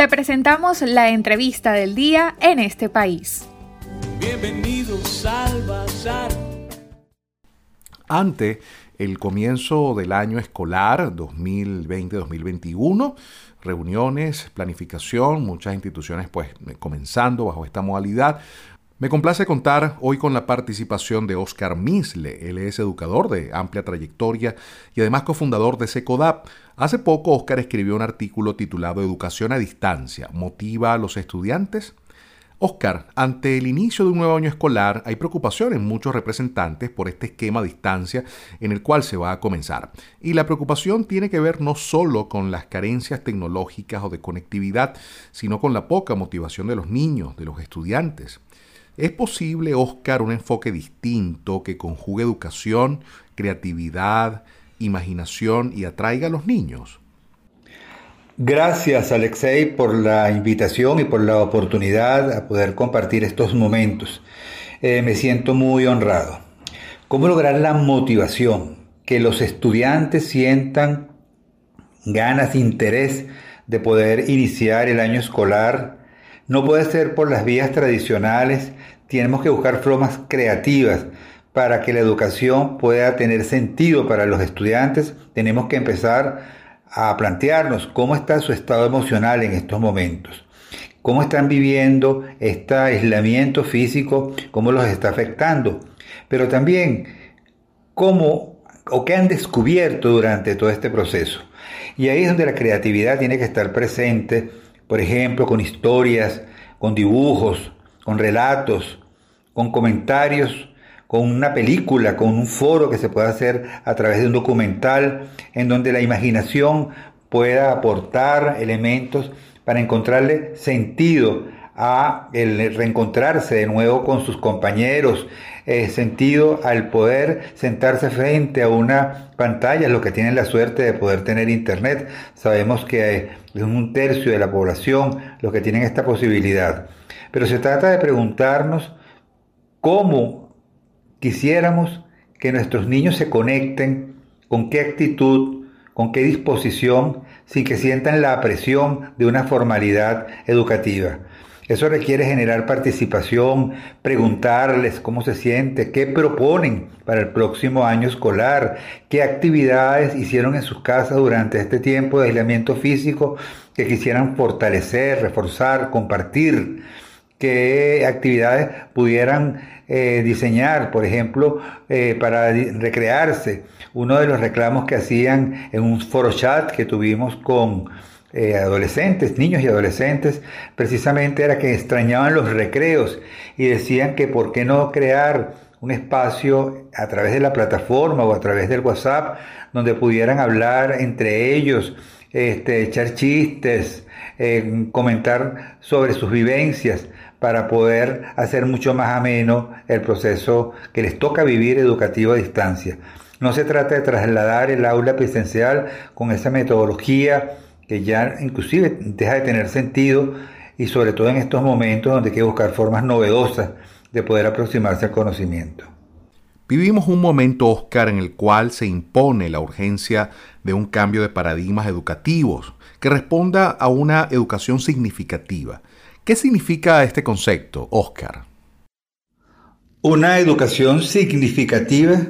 Te presentamos la entrevista del día en este país. Bienvenidos al Bazar. Ante el comienzo del año escolar 2020-2021, reuniones, planificación, muchas instituciones pues comenzando bajo esta modalidad. Me complace contar hoy con la participación de Oscar Misle. Él es educador de amplia trayectoria y además cofundador de SECODAP. Hace poco Oscar escribió un artículo titulado Educación a distancia, ¿motiva a los estudiantes? Oscar, ante el inicio de un nuevo año escolar hay preocupación en muchos representantes por este esquema a distancia en el cual se va a comenzar. Y la preocupación tiene que ver no solo con las carencias tecnológicas o de conectividad, sino con la poca motivación de los niños, de los estudiantes. ¿Es posible, Oscar, un enfoque distinto que conjugue educación, creatividad, imaginación y atraiga a los niños? Gracias Alexei por la invitación y por la oportunidad a poder compartir estos momentos. Eh, me siento muy honrado. ¿Cómo lograr la motivación? Que los estudiantes sientan ganas, interés de poder iniciar el año escolar. No puede ser por las vías tradicionales, tenemos que buscar formas creativas para que la educación pueda tener sentido para los estudiantes. Tenemos que empezar a plantearnos cómo está su estado emocional en estos momentos, cómo están viviendo este aislamiento físico, cómo los está afectando, pero también cómo o qué han descubierto durante todo este proceso. Y ahí es donde la creatividad tiene que estar presente, por ejemplo, con historias, con dibujos, con relatos, con comentarios con una película, con un foro que se pueda hacer a través de un documental, en donde la imaginación pueda aportar elementos para encontrarle sentido a el reencontrarse de nuevo con sus compañeros, eh, sentido al poder sentarse frente a una pantalla, los que tienen la suerte de poder tener internet. Sabemos que es un tercio de la población los que tienen esta posibilidad. Pero se trata de preguntarnos cómo Quisiéramos que nuestros niños se conecten con qué actitud, con qué disposición, sin que sientan la presión de una formalidad educativa. Eso requiere generar participación, preguntarles cómo se siente, qué proponen para el próximo año escolar, qué actividades hicieron en sus casas durante este tiempo de aislamiento físico que quisieran fortalecer, reforzar, compartir, qué actividades pudieran eh, diseñar, por ejemplo, eh, para recrearse. Uno de los reclamos que hacían en un foro chat que tuvimos con eh, adolescentes, niños y adolescentes, precisamente era que extrañaban los recreos y decían que por qué no crear un espacio a través de la plataforma o a través del WhatsApp donde pudieran hablar entre ellos, este, echar chistes, comentar sobre sus vivencias para poder hacer mucho más ameno el proceso que les toca vivir educativo a distancia. No se trata de trasladar el aula presencial con esa metodología que ya inclusive deja de tener sentido y sobre todo en estos momentos donde hay que buscar formas novedosas de poder aproximarse al conocimiento. Vivimos un momento, Oscar, en el cual se impone la urgencia de un cambio de paradigmas educativos que responda a una educación significativa ¿Qué significa este concepto, Oscar? Una educación significativa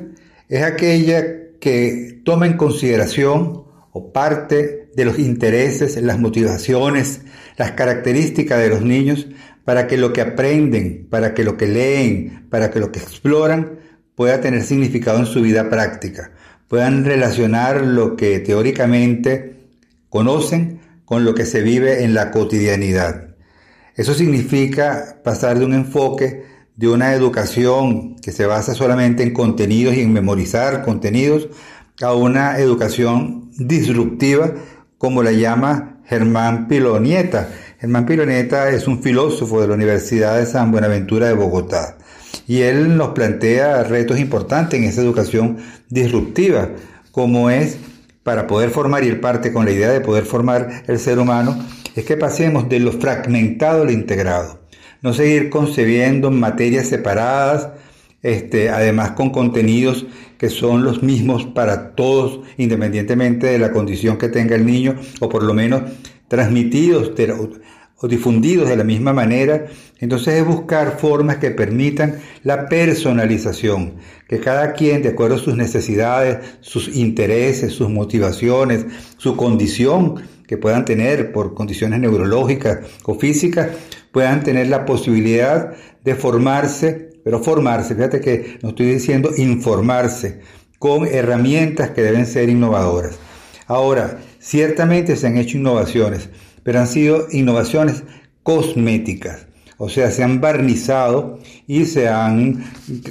es aquella que toma en consideración o parte de los intereses, las motivaciones, las características de los niños para que lo que aprenden, para que lo que leen, para que lo que exploran pueda tener significado en su vida práctica, puedan relacionar lo que teóricamente conocen con lo que se vive en la cotidianidad. Eso significa pasar de un enfoque de una educación que se basa solamente en contenidos y en memorizar contenidos a una educación disruptiva como la llama Germán Pilonieta. Germán Pilonieta es un filósofo de la Universidad de San Buenaventura de Bogotá y él nos plantea retos importantes en esa educación disruptiva, como es para poder formar, y parte con la idea de poder formar el ser humano, es que pasemos de lo fragmentado a lo integrado. No seguir concebiendo materias separadas, este, además con contenidos que son los mismos para todos, independientemente de la condición que tenga el niño, o por lo menos transmitidos o difundidos de la misma manera, entonces es buscar formas que permitan la personalización, que cada quien, de acuerdo a sus necesidades, sus intereses, sus motivaciones, su condición que puedan tener por condiciones neurológicas o físicas, puedan tener la posibilidad de formarse, pero formarse, fíjate que no estoy diciendo informarse, con herramientas que deben ser innovadoras. Ahora, ciertamente se han hecho innovaciones, pero han sido innovaciones cosméticas. O sea, se han barnizado y se han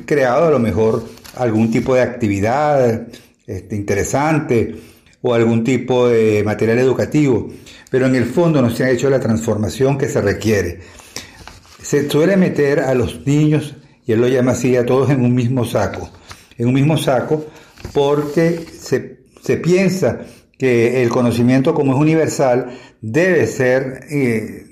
creado a lo mejor algún tipo de actividad este, interesante o algún tipo de material educativo, pero en el fondo no se ha hecho la transformación que se requiere. Se suele meter a los niños, y él lo llama así, a todos en un mismo saco, en un mismo saco, porque se, se piensa que el conocimiento como es universal debe ser, eh,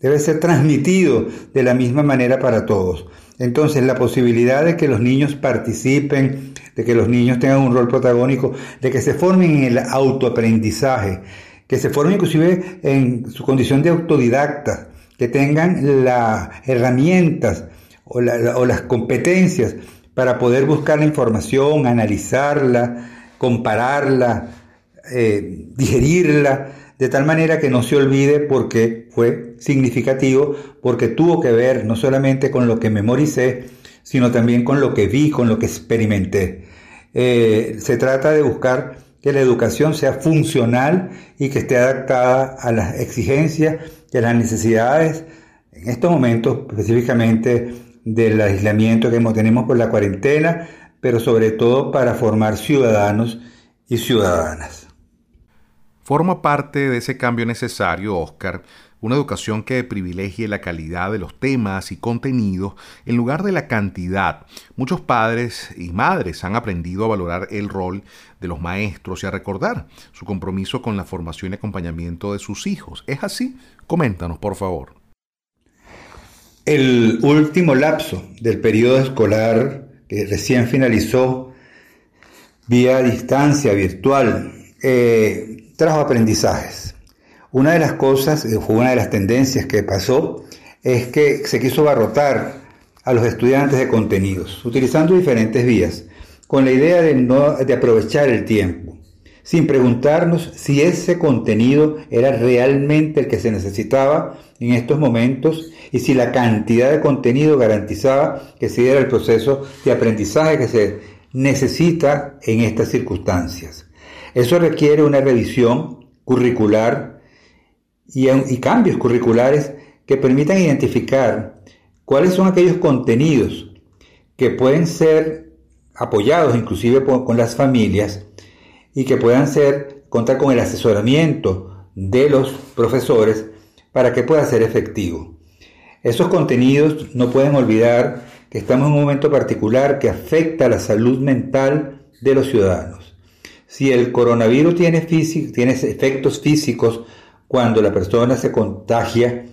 debe ser transmitido de la misma manera para todos. Entonces la posibilidad de que los niños participen, de que los niños tengan un rol protagónico, de que se formen en el autoaprendizaje, que se formen inclusive en su condición de autodidacta, que tengan las herramientas o, las competencias para poder buscar la información, analizarla, compararla, eh, digerirla de tal manera que no se olvide porque fue significativo, porque tuvo que ver no solamente con lo que memoricé, sino también con lo que vi, con lo que experimenté. Eh, se trata de buscar que la educación sea funcional y que esté adaptada a las exigencias a las necesidades, en estos momentos específicamente del aislamiento que tenemos por la cuarentena, pero sobre todo para formar ciudadanos y ciudadanas. Forma parte de ese cambio necesario, Oscar, una educación que privilegie la calidad de los temas y contenidos en lugar de la cantidad. Muchos padres y madres han aprendido a valorar el rol de los maestros y a recordar su compromiso con la formación y acompañamiento de sus hijos. ¿Es así? Coméntanos, por favor. El último lapso del periodo escolar que recién finalizó vía distancia virtual eh, trajo aprendizajes. Una de las cosas, eh, fue una de las tendencias que pasó, es que se quiso barrotar a los estudiantes de contenidos, utilizando diferentes vías, con la idea de, no, de aprovechar el tiempo, sin preguntarnos si ese contenido era realmente el que se necesitaba en estos momentos y si la cantidad de contenido garantizaba que se diera el proceso de aprendizaje que se necesita en estas circunstancias. Eso requiere una revisión curricular y, cambios curriculares que permitan identificar cuáles son aquellos contenidos que pueden ser apoyados inclusive con las familias y que puedan ser contar con el asesoramiento de los profesores para que pueda ser efectivo. Esos contenidos no pueden olvidar que estamos en un momento particular que afecta la salud mental de los ciudadanos. Si el coronavirus tiene, tiene efectos físicos cuando la persona se contagia,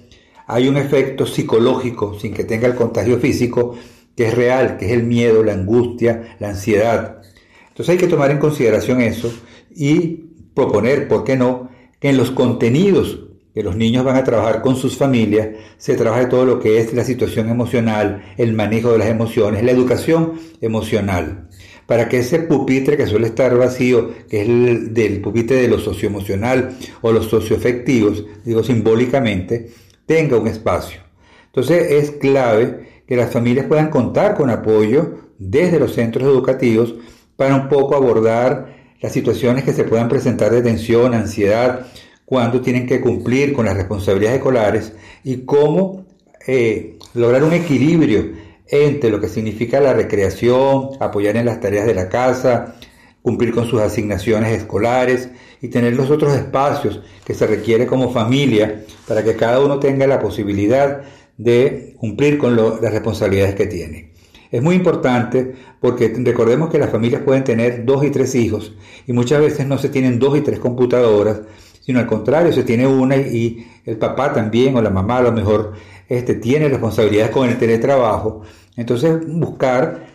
hay un efecto psicológico sin que tenga el contagio físico que es real, que es el miedo, la angustia, la ansiedad. Entonces hay que tomar en consideración eso y proponer, ¿por qué no?, que en los contenidos que los niños van a trabajar con sus familias, se trabaje todo lo que es la situación emocional, el manejo de las emociones, la educación emocional para que ese pupitre que suele estar vacío, que es el del pupitre de lo socioemocional o los socioafectivos, digo simbólicamente, tenga un espacio. Entonces es clave que las familias puedan contar con apoyo desde los centros educativos para un poco abordar las situaciones que se puedan presentar de tensión, ansiedad, cuando tienen que cumplir con las responsabilidades escolares y cómo eh, lograr un equilibrio entre lo que significa la recreación, apoyar en las tareas de la casa, cumplir con sus asignaciones escolares y tener los otros espacios que se requiere como familia para que cada uno tenga la posibilidad de cumplir con las responsabilidades que tiene. Es muy importante porque recordemos que las familias pueden tener dos y tres hijos y muchas veces no se tienen dos y tres computadoras, sino al contrario, se tiene una y el papá también o la mamá a lo mejor este, tiene responsabilidades con el teletrabajo. Entonces buscar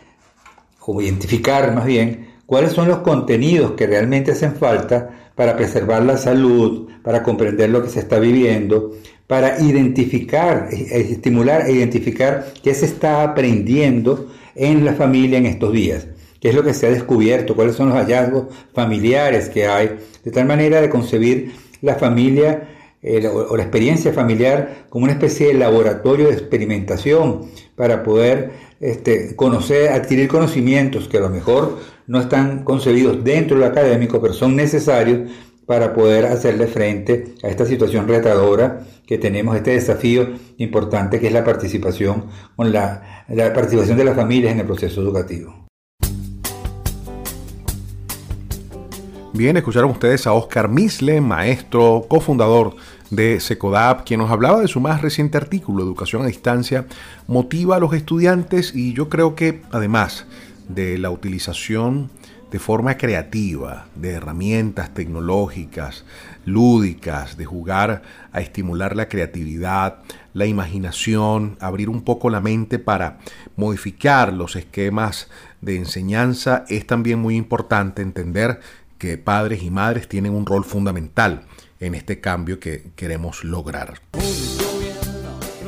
o identificar más bien cuáles son los contenidos que realmente hacen falta para preservar la salud, para comprender lo que se está viviendo, para identificar, e, e, estimular e identificar qué se está aprendiendo en la familia en estos días, qué es lo que se ha descubierto, cuáles son los hallazgos familiares que hay, de tal manera de concebir la familia eh, o la experiencia familiar como una especie de laboratorio de experimentación para poder este, conocer, adquirir conocimientos que a lo mejor no están concebidos dentro de lo académico, pero son necesarios para poder hacerle frente a esta situación retadora que tenemos, este desafío importante que es la participación, con la, la participación de las familias en el proceso educativo. Bien, escucharon ustedes a Oscar Misle, maestro, cofundador de SECODAP, quien nos hablaba de su más reciente artículo, Educación a Distancia, motiva a los estudiantes y yo creo que además de la utilización de forma creativa de herramientas tecnológicas, lúdicas, de jugar a estimular la creatividad, la imaginación, abrir un poco la mente para modificar los esquemas de enseñanza, es también muy importante entender que padres y madres tienen un rol fundamental en este cambio que queremos lograr.